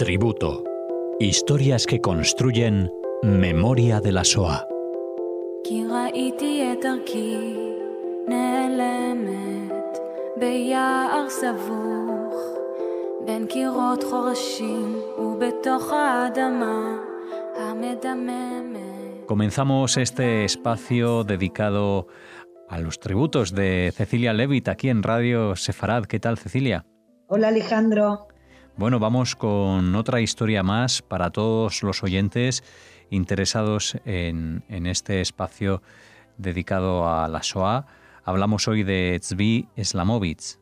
Tributo. Historias que construyen memoria de la SOA. Comenzamos este espacio dedicado a los tributos de Cecilia Levitt aquí en Radio Sefarad. ¿Qué tal, Cecilia? Hola, Alejandro. Bueno, vamos con otra historia más para todos los oyentes interesados en, este espacio dedicado a la Shoah. Hablamos hoy de Tzvi Slamovitz.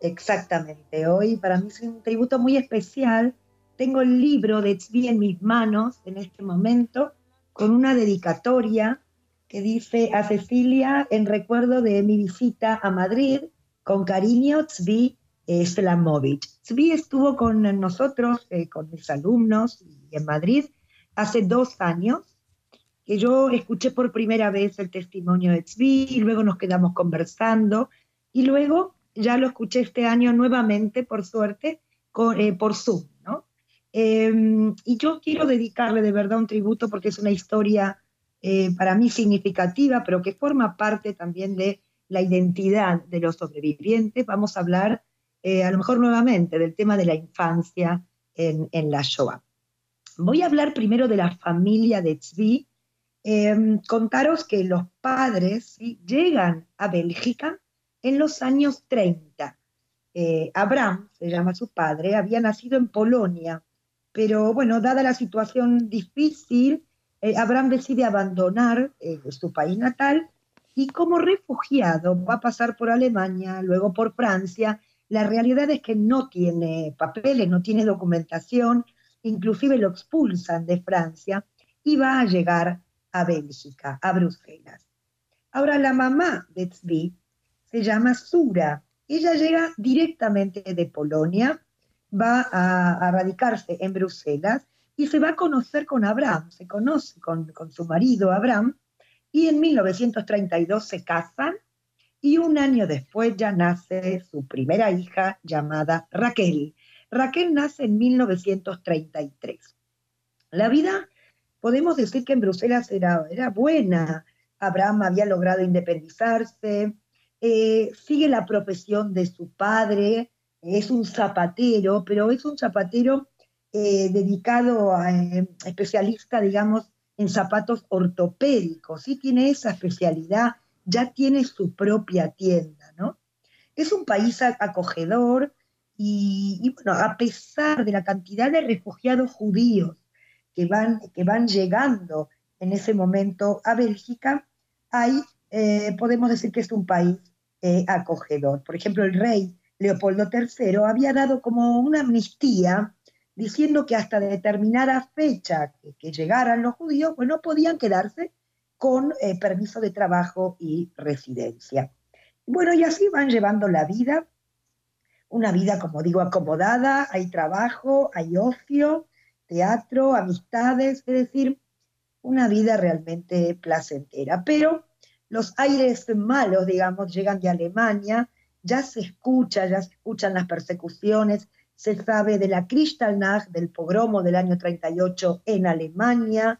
Exactamente. Hoy para mí es un tributo muy especial. Tengo el libro de Tzvi en mis manos en este momento con una dedicatoria que dice a Cecilia en recuerdo de mi visita a Madrid, con cariño Slamovich. Tzvi estuvo con nosotros, eh, con mis alumnos en Madrid hace dos años, que yo escuché por primera vez el testimonio de Tzvi y luego nos quedamos conversando y luego ya lo escuché este año nuevamente, por suerte, eh, por Zoom. ¿no? Em, y yo quiero dedicarle de verdad un tributo porque es una historia eh, para mí significativa, pero que forma parte también de la identidad de los sobrevivientes. Vamos a hablar, eh, a lo mejor nuevamente, del tema de la infancia en, la Shoah. Voy a hablar primero de la familia de Tzvi. Em, contaros que los padres llegan a Bélgica en los años 30. Eh, Abraham, se llama su padre, había nacido en Polonia, pero bueno, dada la situación difícil, eh, Abraham decide abandonar eh, su país natal y como refugiado va a pasar por Alemania, luego por Francia. La realidad es que no tiene papeles, no tiene documentación, inclusive lo expulsan de Francia y va a llegar a Bélgica, a Bruselas. Ahora la mamá de Tzvi se llama Sura. Ella llega directamente de Polonia, va a radicarse en Bruselas y se va a conocer con Abraham, se conoce con, su marido Abraham, y en 1932 se casan y un año después ya nace su primera hija llamada Raquel. Raquel nace en 1933. La vida, podemos decir que en Bruselas era, buena. Abraham había logrado independizarse, eh, sigue la profesión de su padre, es un zapatero, pero es un zapatero eh, dedicado a eh, especialista, digamos, en zapatos ortopédicos, sí tiene esa especialidad, ya tiene su propia tienda, ¿no? Es un país acogedor y, bueno, a pesar de la cantidad de refugiados judíos que van, que van llegando en ese momento a Bélgica, hay, eh, podemos decir que es un país acogedor. Por ejemplo, el rey Leopoldo III había dado como una amnistía diciendo que hasta determinada fecha que, llegaran los judíos, pues no podían quedarse con eh, permiso de trabajo y residencia. Bueno, y así van llevando la vida, una vida, como digo, acomodada, hay trabajo, hay ocio, teatro, amistades, es decir, una vida realmente placentera. Pero los aires malos, digamos, llegan de Alemania, ya se escucha, ya se escuchan las persecuciones, se sabe de la Kristallnacht, del pogromo del año 38 en Alemania,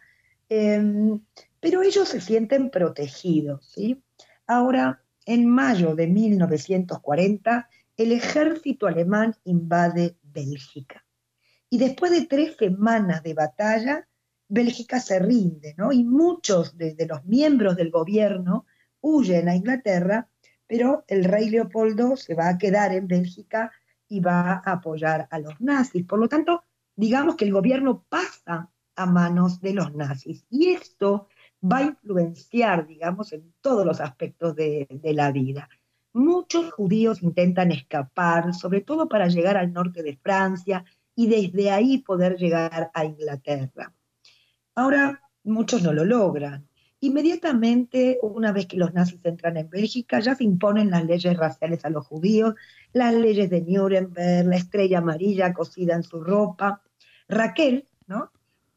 em, pero ellos se sienten protegidos. ¿sí? Ahora, en mayo de 1940, el ejército alemán invade Bélgica. Y después de tres semanas de batalla, Bélgica se rinde, ¿no? Y muchos de, de, los miembros del gobierno huyen a Inglaterra, pero el rey Leopoldo se va a quedar en Bélgica y va a apoyar a los nazis. Por lo tanto, digamos que el gobierno pasa a manos de los nazis y esto va a influenciar, digamos, en todos los aspectos de, la vida. Muchos judíos intentan escapar, sobre todo para llegar al norte de Francia y desde ahí poder llegar a Inglaterra. Ahora, muchos no lo logran. Inmediatamente, una vez que los nazis entran en Bélgica, ya se imponen las leyes raciales a los judíos, las leyes de Nuremberg, la estrella amarilla cosida en su ropa. Raquel, ¿no?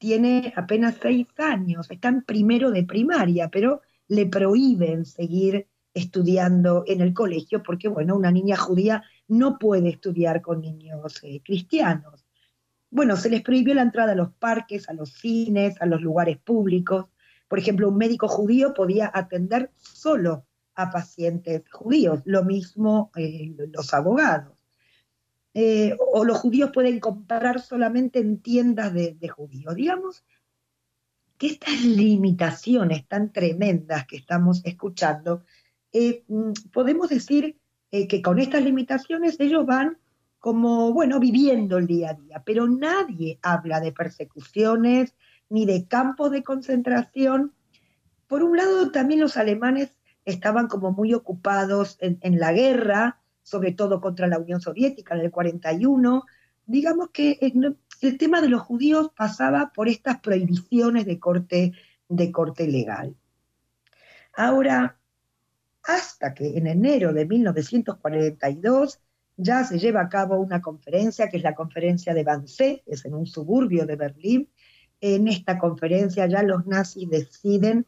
Tiene apenas seis años, está en primero de primaria, pero le prohíben seguir estudiando en el colegio porque, bueno, una niña judía no puede estudiar con niños eh, cristianos. Bueno, se les prohibió la entrada a los parques, a los cines, a los lugares públicos. Por ejemplo, un médico judío podía atender solo a pacientes judíos, lo mismo eh, los abogados. Eh, o los judíos pueden comprar solamente en tiendas de, judíos. Digamos que estas limitaciones tan tremendas que estamos escuchando, eh, mm, podemos decir que con estas limitaciones ellos van como, bueno, viviendo el día a día, pero nadie habla de persecuciones ni de campos de concentración. Por un lado, también los alemanes estaban como muy ocupados en, la guerra, sobre todo contra la Unión Soviética en el 41. Digamos que el, tema de los judíos pasaba por estas prohibiciones de corte, de corte legal. Ahora, hasta que en enero de 1942 ya se lleva a cabo una conferencia, que es la conferencia de Wannsee, es en un suburbio de Berlín. En esta conferencia ya los nazis deciden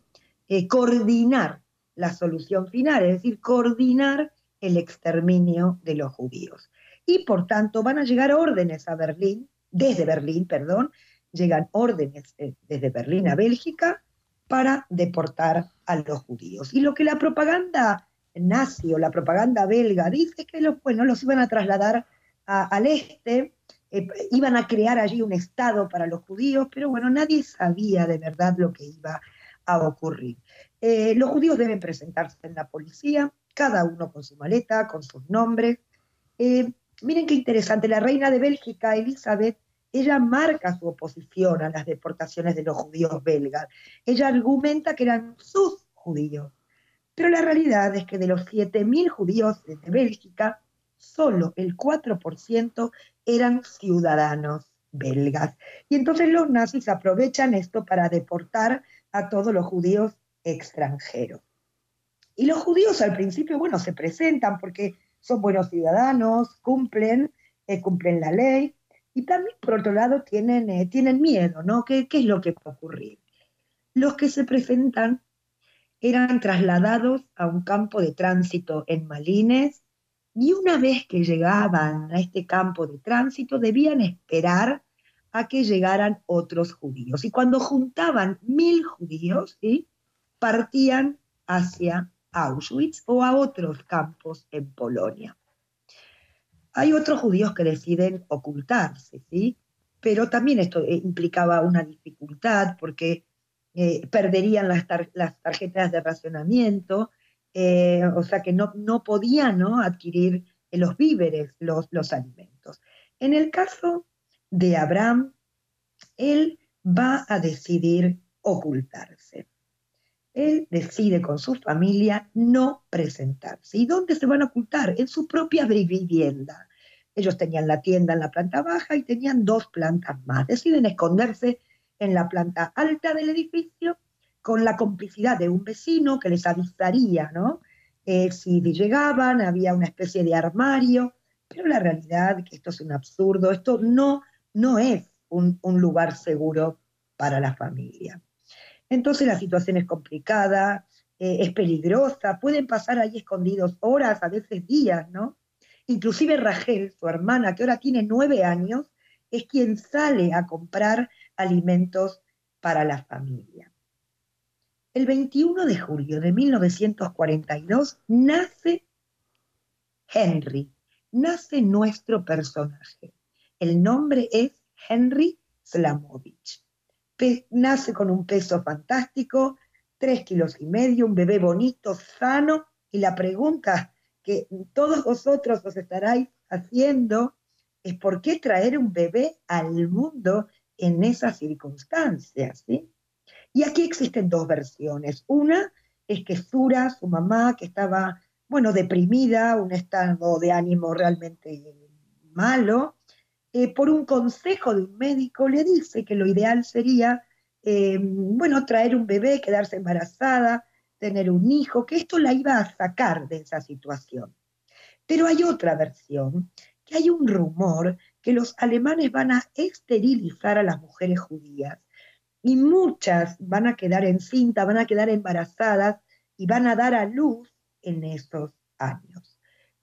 eh, coordinar la solución final, es decir, coordinar el exterminio de los judíos. Y por tanto van a llegar órdenes a Berlín, desde Berlín, perdón, llegan órdenes eh, desde Berlín a Bélgica para deportar a los judíos. Y lo que la propaganda nazi o la propaganda belga dice es que los, bueno, los iban a trasladar al este, eh, iban a crear allí un Estado para los judíos, pero bueno, nadie sabía de verdad lo que iba a ocurrir. Eh, los judíos deben presentarse en la policía, cada uno con su maleta, con sus nombres. Eh, miren qué interesante, la reina de Bélgica, Elizabeth, ella marca su oposición a las deportaciones de los judíos belgas. Ella argumenta que eran sus judíos. Pero la realidad es que de los 7.000 judíos de Bélgica, solo el 4% eran ciudadanos belgas. Y entonces los nazis aprovechan esto para deportar a todos los judíos extranjeros. Y los judíos al principio, bueno, se presentan porque son buenos ciudadanos, cumplen, eh, cumplen la ley, y también por otro lado tienen, eh, tienen miedo, ¿no? ¿Qué, ¿Qué es lo que va a ocurrir? Los que se presentan eran trasladados a un campo de tránsito en Malines y una vez que llegaban a este campo de tránsito debían esperar a que llegaran otros judíos. Y cuando juntaban mil judíos, partían hacia Auschwitz o a otros campos en Polonia. Hay otros judíos que deciden ocultarse, ¿sí? pero también esto eh, implicaba una dificultad porque eh, perderían las, tarjetas de racionamiento, eh, o sea que no, no podían ¿no? adquirir los víveres, los, los alimentos. En el caso de Abraham, él va a decidir ocultarse. Él decide con su familia no presentarse. ¿Y dónde se van a ocultar? En su propia vivienda. Ellos tenían la tienda en la planta baja y tenían dos plantas más. Deciden esconderse en la planta alta del edificio con la complicidad de un vecino que les avisaría, ¿no? Eh, si llegaban, había una especie de armario, pero la realidad que esto es un absurdo, esto no, no es un, lugar seguro para la familia. Entonces la situación es complicada, eh, es peligrosa, pueden pasar ahí escondidos horas, a veces días, ¿no? Inclusive Rachel, su hermana, que ahora tiene nueve años, es quien sale a comprar alimentos para la familia. El 21 de julio de 1942 nace Henry, nace nuestro personaje. El nombre es Henry Slamovich. Nace con un peso fantástico, tres kilos y medio, un bebé bonito, sano, y la pregunta que todos vosotros os estaréis haciendo es por qué traer un bebé al mundo en esas circunstancias. Y aquí existen dos versiones. Una es que Sura, su mamá, que estaba, bueno, deprimida, un estado de ánimo realmente malo, eh, por un consejo de un médico, le dice que lo ideal sería, eh, bueno, traer un bebé, quedarse embarazada, tener un hijo, que esto la iba a sacar de esa situación. Pero hay otra versión, que hay un rumor que los alemanes van a esterilizar a las mujeres judías y muchas van a quedar encintas, van a quedar embarazadas y van a dar a luz en esos años.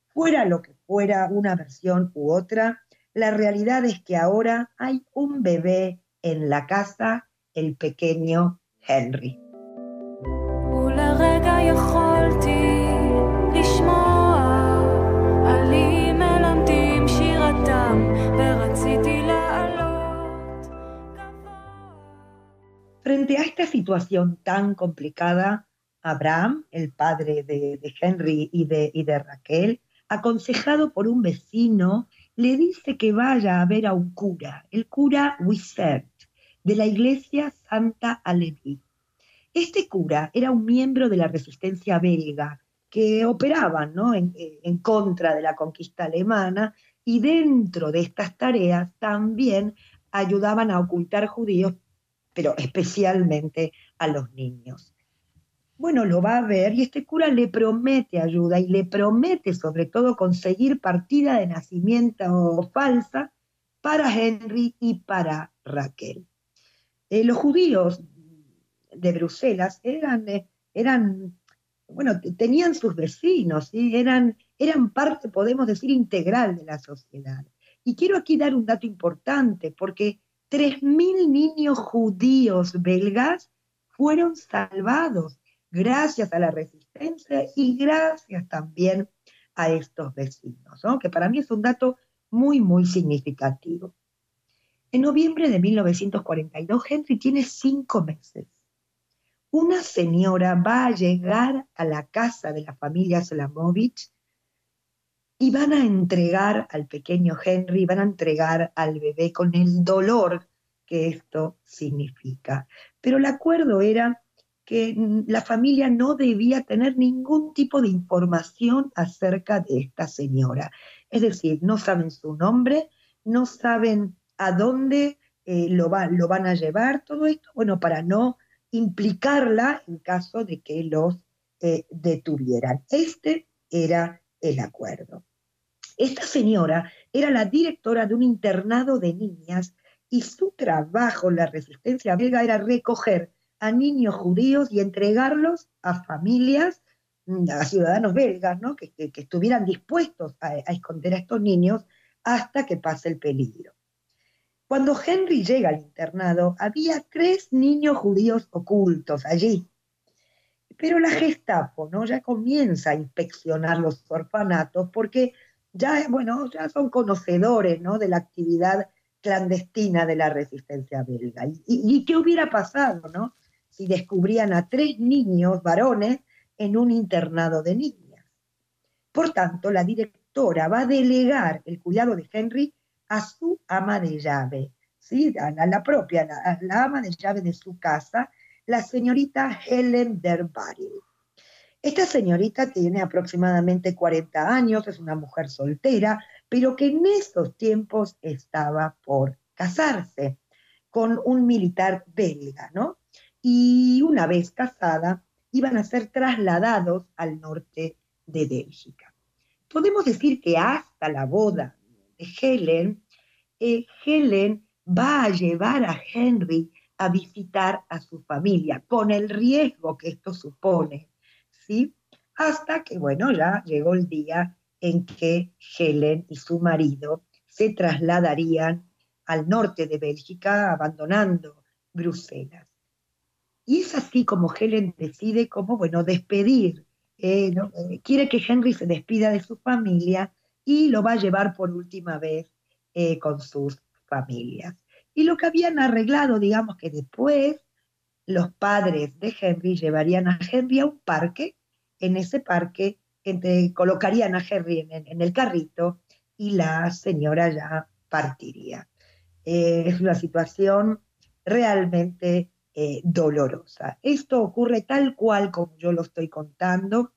Fuera lo que fuera una versión u otra, la realidad es que ahora hay un bebé en la casa, el pequeño Henry. Frente a esta situación tan complicada, Abraham, el padre de, Henry y de, y de, Raquel, aconsejado por un vecino, le dice que vaya a ver a un cura, el cura Wissert, de la iglesia Santa Alevi. Este cura era un miembro de la resistencia belga que operaba en, en contra de la conquista alemana y dentro de estas tareas también ayudaban a ocultar judíos pero especialmente a los niños. Bueno, lo va a ver y este cura le promete ayuda y le promete sobre todo conseguir partida de nacimiento falsa para Henry y para Raquel. Eh, los judíos de Bruselas eran, eh, eran bueno, tenían sus vecinos, eran, eran parte, podemos decir, integral de la sociedad. Y quiero aquí dar un dato importante, porque 3.000 niños judíos belgas fueron salvados gracias a la resistencia y gracias también a estos vecinos, que para mí es un dato muy, muy significativo. En noviembre de 1942, Henry tiene cinco meses. Una señora va a llegar a la casa de la familia Slamovich y van a entregar al pequeño Henry, van a entregar al bebé con el dolor que esto significa. Pero el acuerdo era que la familia no debía tener ningún tipo de información acerca de esta señora. Es decir, no saben su nombre, no saben a dónde eh, lo, van a llevar, todo esto, bueno, para no implicarla en caso de que los eh, detuvieran. Este era el acuerdo. Esta señora era la directora de un internado de niñas y su trabajo en la resistencia belga era recoger a niños judíos y entregarlos a familias, mm, a ciudadanos belgas, ¿no? que, estuvieran dispuestos a, esconder a estos niños hasta que pase el peligro. Cuando Henry llega al internado, había tres niños judíos ocultos allí. Pero la Gestapo ¿no? ya comienza a inspeccionar los orfanatos porque ya, bueno, ya son conocedores ¿no? de la actividad clandestina de la resistencia belga. ¿Y, qué hubiera pasado ¿no? Si descubrían a tres niños varones en un internado de niñas? Por tanto, la directora va a delegar el cuidado de Henry a su ama de llave, ¿sí? a, la, propia, la, la, ama de llave de su casa, la señorita Helen Derbaril. Esta señorita tiene aproximadamente 40 años, es una mujer soltera, pero que en esos tiempos estaba por casarse con un militar belga, ¿no? Y una vez casada, iban a ser trasladados al norte de Bélgica. Podemos decir que hasta la boda de Helen, eh, Helen va a llevar a Henry a visitar a su familia, con el riesgo que esto supone ¿sí? Hasta que, bueno, ya llegó el día en que Helen y su marido se trasladarían al norte de Bélgica, abandonando Bruselas. Y es así como Helen decide cómo, bueno, despedir. Eh, eh, quiere que Henry se despida de su familia y lo va a llevar por última vez eh, con sus familias. Y lo que habían arreglado, digamos que después los padres de Henry llevarían a Henry a un parque, en ese parque colocarían a Henry en, el carrito y la señora ya partiría. Es una situación realmente eh, dolorosa. Esto ocurre tal cual como yo lo estoy contando,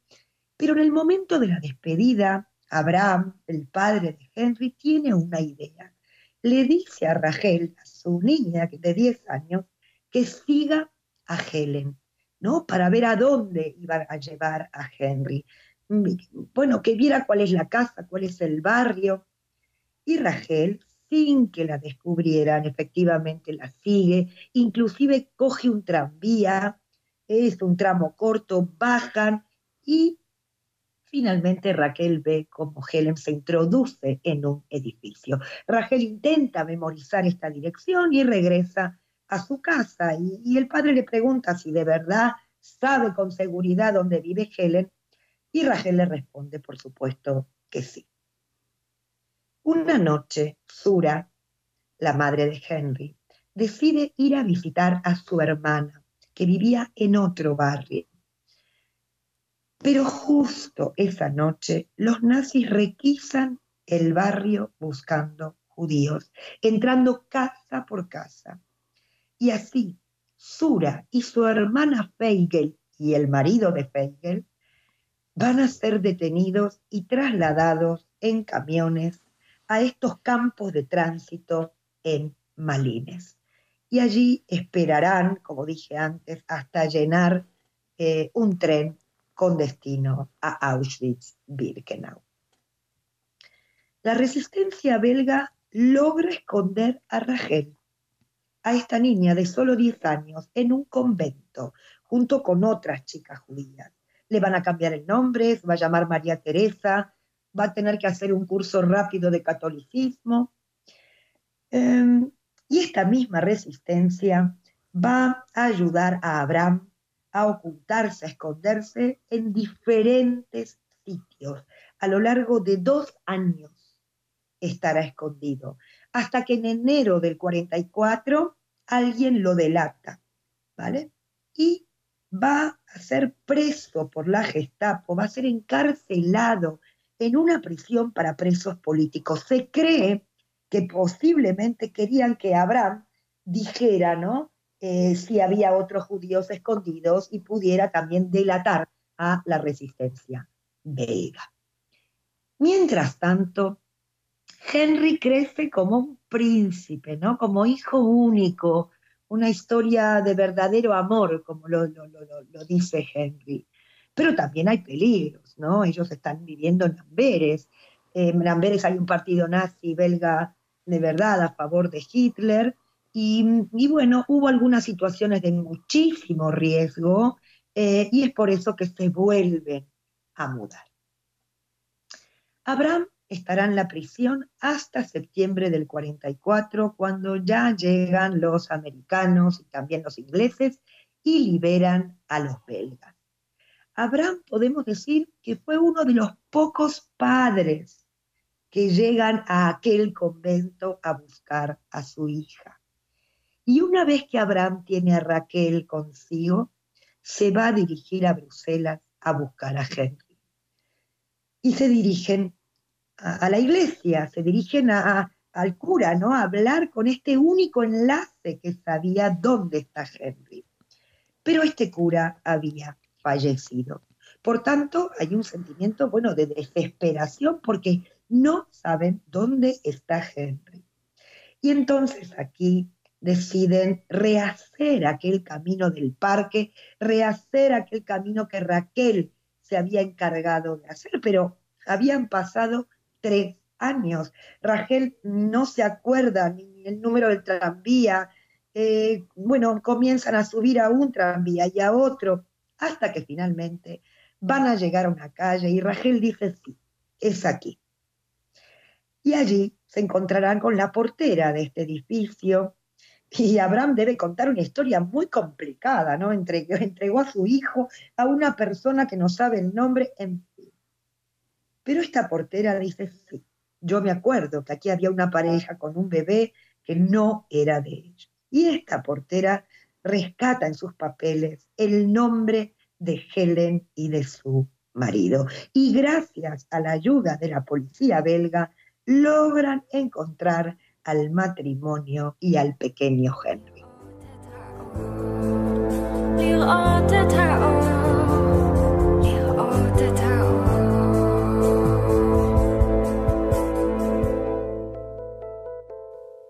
pero en el momento de la despedida, Abraham, el padre de Henry, tiene una idea. Le dice a Rachel, a su niña de 10 años, que siga a Helen, ¿no? Para ver a dónde iban a llevar a Henry. Bueno, que viera cuál es la casa, cuál es el barrio. Y Rachel, sin que la descubrieran, efectivamente la sigue, inclusive coge un tranvía, es un tramo corto, bajan y finalmente Raquel ve cómo Helen se introduce en un edificio. Raquel intenta memorizar esta dirección y regresa a su casa y, el padre le pregunta si de verdad sabe con seguridad dónde vive Helen y Raquel le responde, por supuesto, que sí. Una noche, Sura, la madre de Henry, decide ir a visitar a su hermana, que vivía en otro barrio. Pero justo esa noche los nazis requisan el barrio buscando judíos, entrando casa por casa. Y así, Sura y su hermana Feigel y el marido de Feigel van a ser detenidos y trasladados en camiones a estos campos de tránsito en Malines. Y allí esperarán, como dije antes, hasta llenar eh, un tren con destino a Auschwitz-Birkenau. La resistencia belga logra esconder a Rachel, a esta niña de solo 10 años, en un convento, junto con otras chicas judías. Le van a cambiar el nombre, va a llamar María Teresa, va a tener que hacer un curso rápido de catolicismo. Em, y esta misma resistencia va a ayudar a Abraham a ocultarse, a esconderse en diferentes sitios. A lo largo de dos años estará escondido, hasta que en enero del 44 alguien lo delata, ¿vale? Y va a ser preso por la Gestapo, va a ser encarcelado en una prisión para presos políticos. Se cree que posiblemente querían que Abraham dijera, ¿no? Eh, si había otros judíos escondidos y pudiera también delatar a la resistencia belga. Mientras tanto, Henry crece como un príncipe, ¿no? Como hijo único, una historia de verdadero amor, como lo, dice Henry. Pero también hay peligros, ¿no? Ellos están viviendo en Amberes. En Amberes hay un partido nazi belga de verdad a favor de Hitler y, bueno, hubo algunas situaciones de muchísimo riesgo eh, y es por eso que se vuelven a mudar. Abraham estará en la prisión hasta septiembre del 44, cuando ya llegan los americanos y también los ingleses y liberan a los belgas. Abraham podemos decir que fue uno de los pocos padres que llegan a aquel convento a buscar a su hija. Y una vez que Abraham tiene a Raquel consigo, se va a dirigir a Bruselas a buscar a Henry. Y se dirigen a, la iglesia, se dirigen al cura, ¿no? A hablar con este único enlace que sabía dónde está Henry. Pero este cura había fallecido. Por tanto, hay un sentimiento, bueno, de desesperación porque no saben dónde está Henry. Y entonces aquí deciden rehacer aquel camino del parque, rehacer aquel camino que Raquel se había encargado de hacer, pero habían pasado tres años. Raquel no se acuerda ni el número del tranvía. Eh, bueno, comienzan a subir a un tranvía y a otro, hasta que finalmente van a llegar a una calle y Raquel dice, sí, es aquí. Y allí se encontrarán con la portera de este edificio, y Abraham debe contar una historia muy complicada, ¿no? Entregó, entregó a su hijo a una persona que no sabe el nombre, en fin. Pero esta portera dice, sí, yo me acuerdo que aquí había una pareja con un bebé que no era de ellos. Y esta portera rescata en sus papeles el nombre de Helen y de su marido. Y gracias a la ayuda de la policía belga, logran encontrar al matrimonio y al pequeño Henry.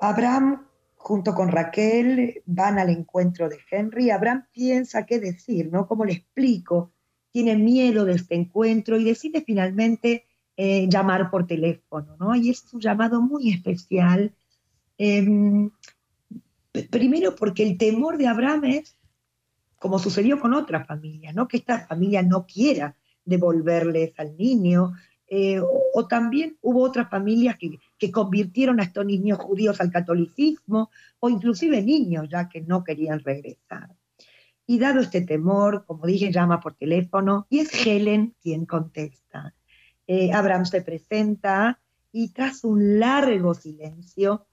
Abraham, junto con Raquel, van al encuentro de Henry. Abraham piensa qué decir, ¿no? ¿Cómo le explico? Tiene miedo de este encuentro y decide finalmente eh, llamar por teléfono, ¿no? Y es un llamado muy especial Em, primero porque el temor de Abraham es, como sucedió con otras familias, ¿no? que esta familia no quiera devolverles al niño, eh, o, también hubo otras familias que, que, convirtieron a estos niños judíos al catolicismo, o inclusive niños ya que no querían regresar. Y dado este temor, como dije, llama por teléfono y es Helen quien contesta. Eh, Abraham se presenta y tras un largo silencio,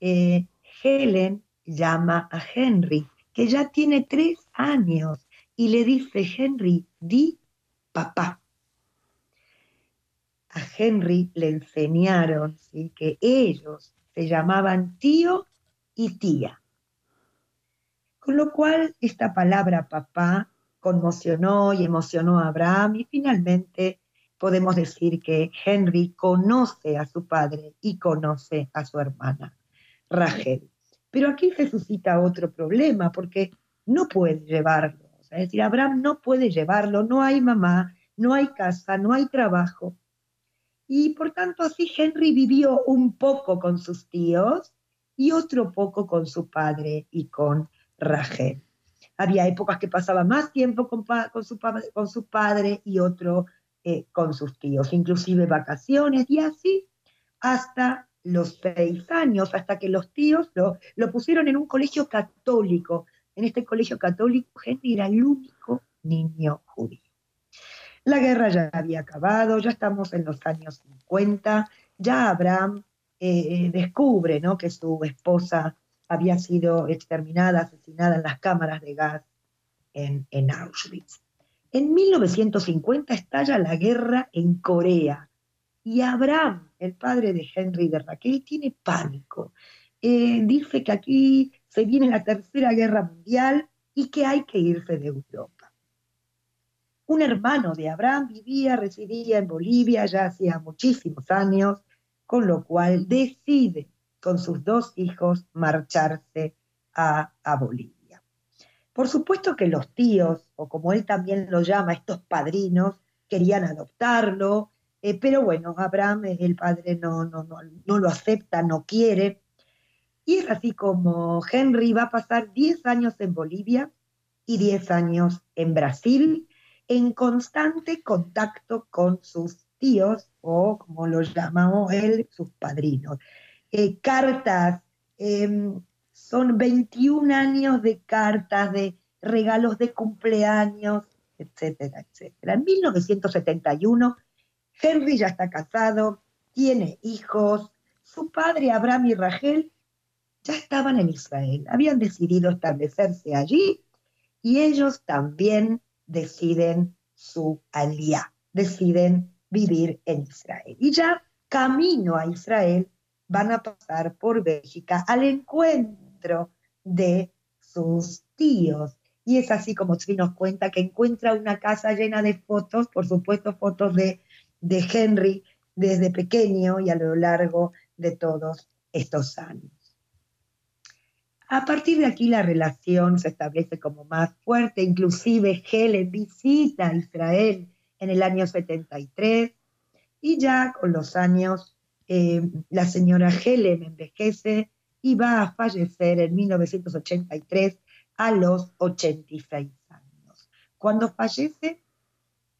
eh, Helen llama a Henry, que ya tiene tres años, y le dice, Henry, di papá. A Henry le enseñaron que ellos se llamaban tío y tía. Con lo cual, esta palabra papá conmocionó y emocionó a Abraham y finalmente podemos decir que Henry conoce a su padre y conoce a su hermana, Rachel. Pero aquí se suscita otro problema porque no puede llevarlo. es decir, Abraham no puede llevarlo, no hay mamá, no hay casa, no hay trabajo. Y por tanto así Henry vivió un poco con sus tíos y otro poco con su padre y con Rachel. Había épocas que pasaba más tiempo con, su, padre y otro eh, con sus tíos, inclusive vacaciones y así hasta los seis años, hasta que los tíos lo, lo pusieron en un colegio católico. En este colegio católico, Henry era el único niño judío. La guerra ya había acabado, ya estamos en los años 50, ya Abraham eh, eh, descubre ¿no? que su esposa había sido exterminada, asesinada en las cámaras de gas en, en Auschwitz. En 1950 estalla la guerra en Corea y Abraham, el padre de Henry de Raquel, tiene pánico. Eh, dice que aquí se viene la tercera guerra mundial y que hay que irse de Europa. Un hermano de Abraham vivía, residía en Bolivia ya hacía muchísimos años, con lo cual decide con sus dos hijos marcharse a, Bolivia. Por supuesto que los tíos, o como él también lo llama, estos padrinos, querían adoptarlo, eh, pero bueno, Abraham, el padre, no, no, no, no lo acepta, no quiere. Y es así como Henry va a pasar 10 años en Bolivia y 10 años en Brasil, en constante contacto con sus tíos, o como los llamamos él, sus padrinos. Eh, cartas, em, son 21 años de cartas, de regalos de cumpleaños, etcétera, etcétera. En 1971, Henry ya está casado, tiene hijos, su padre Abraham y Rachel ya estaban en Israel, habían decidido establecerse allí y ellos también deciden su aliá, deciden vivir en Israel. Y ya camino a Israel van a pasar por Bélgica al encuentro de sus tíos. Y es así como Tzvi nos cuenta que encuentra una casa llena de fotos, por supuesto fotos de, de Henry desde pequeño y a lo largo de todos estos años. A partir de aquí la relación se establece como más fuerte, inclusive Helen visita Israel en el año 73 y ya con los años eh, la señora Helen envejece y va a fallecer en 1983 a los 86 años. Cuando fallece,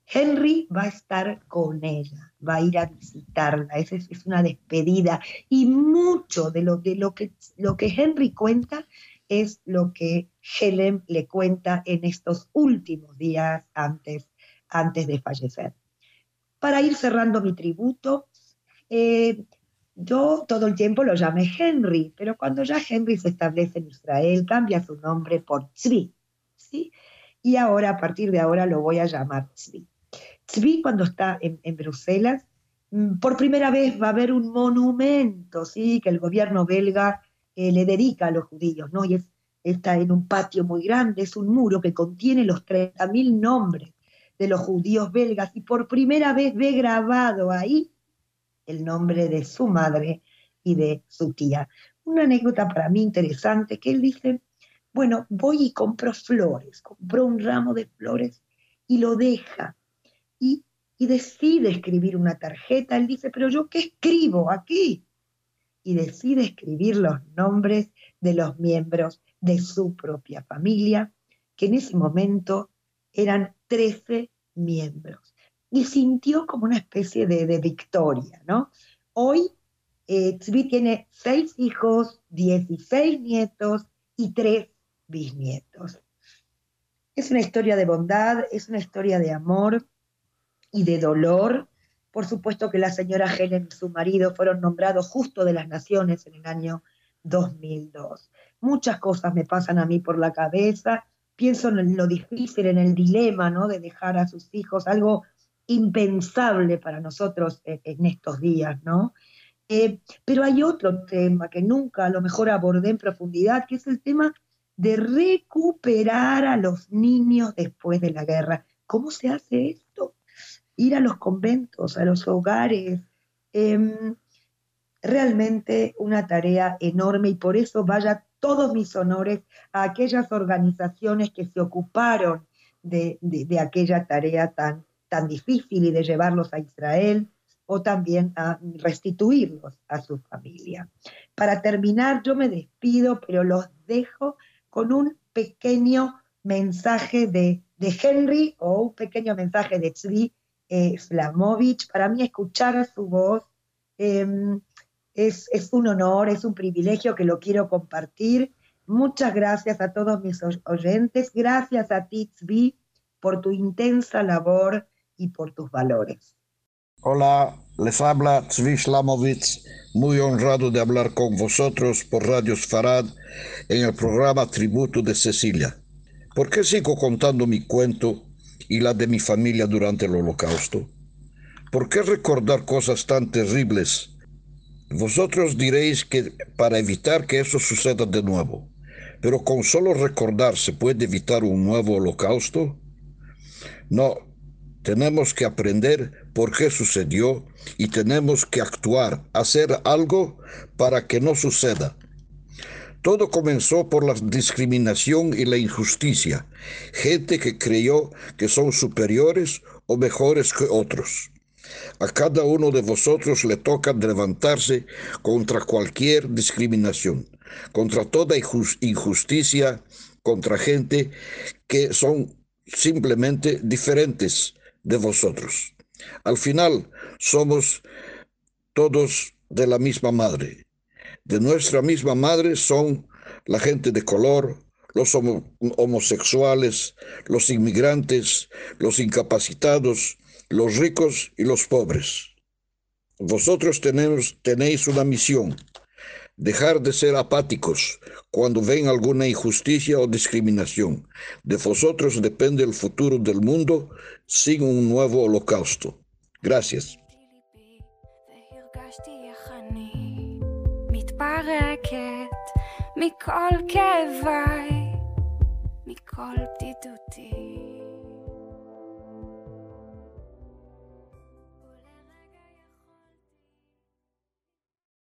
Henry va a estar con ella, va a ir a visitarla, es, es una despedida y mucho de, lo, de lo, que, lo que Henry cuenta es lo que Helen le cuenta en estos últimos días antes, antes de fallecer. Para ir cerrando mi tributo, eh, yo todo el tiempo lo llamé Henry, pero cuando ya Henry se establece en Israel, cambia su nombre por Tzvi, ¿sí? Y ahora, a partir de ahora, lo voy a llamar Tzvi. Tzvi, cuando está en, Bruselas, mm, por primera vez va a haber un monumento, ¿sí? Que el gobierno belga eh, le dedica a los judíos, ¿no? Y es, está en un patio muy grande, es un muro que contiene los 30.000 nombres de los judíos belgas y por primera vez ve grabado ahí el nombre de su madre y de su tía. Una anécdota para mí interesante que él dice, bueno, voy y compro flores, compró un ramo de flores y lo deja y, decide escribir una tarjeta. Él dice, pero yo qué escribo aquí? Y decide escribir los nombres de los miembros de su propia familia, que en ese momento eran 13 miembros. y sintió como una especie de, victoria, ¿no? Hoy eh, Tzvi tiene seis hijos, 16 nietos y tres bisnietos. Es una historia de bondad, es una historia de amor y de dolor. Por supuesto que la señora Helen y su marido fueron nombrados justo de las naciones en el año 2002. Muchas cosas me pasan a mí por la cabeza. Pienso en lo difícil, en el dilema, ¿no? De dejar a sus hijos, algo impensable para nosotros en, estos días, ¿no? Eh, pero hay otro tema que nunca a lo mejor abordé en profundidad, que es el tema de recuperar a los niños después de la guerra. ¿Cómo se hace esto? Ir a los conventos, a los hogares. Em, realmente una tarea enorme y por eso vaya todos mis honores a aquellas organizaciones que se ocuparon de, de aquella tarea tan tan difícil y de llevarlos a Israel o también a restituirlos a su familia. Para terminar, yo me despido, pero los dejo con un pequeño mensaje de, de Henry o un pequeño mensaje de Tzvi eh, Slamovich. Para mí escuchar su voz em, es, es, un honor, es un privilegio que lo quiero compartir. Muchas gracias a todos mis oyentes. Gracias a ti, Tzvi, por tu intensa labor y por tus valores. Hola, les habla Tzvi Slamovitz, muy honrado de hablar con vosotros por Radio Sfarad en el programa Tributo de Cecilia. ¿Por qué sigo contando mi cuento y la de mi familia durante el holocausto? ¿Por qué recordar cosas tan terribles? Vosotros diréis que para evitar que eso suceda de nuevo, pero con solo recordar se puede evitar un nuevo holocausto? No, tenemos que aprender por qué sucedió y tenemos que actuar, hacer algo para que no suceda. Todo comenzó por la discriminación y la injusticia, gente que creyó que son superiores o mejores que otros. A cada uno de vosotros le toca levantarse contra cualquier discriminación, contra toda injusticia, contra gente que son simplemente diferentes, de vosotros. Al final somos todos de la misma madre. De nuestra misma madre son la gente de color, los homosexuales, los inmigrantes, los incapacitados, los ricos y los pobres. Vosotros tenéis una misión, dejar de ser apáticos cuando ven alguna injusticia o discriminación. De vosotros depende el futuro del mundo sin un nuevo holocausto. Gracias. מתפרקת מכל כאביי, מכל בדידותי.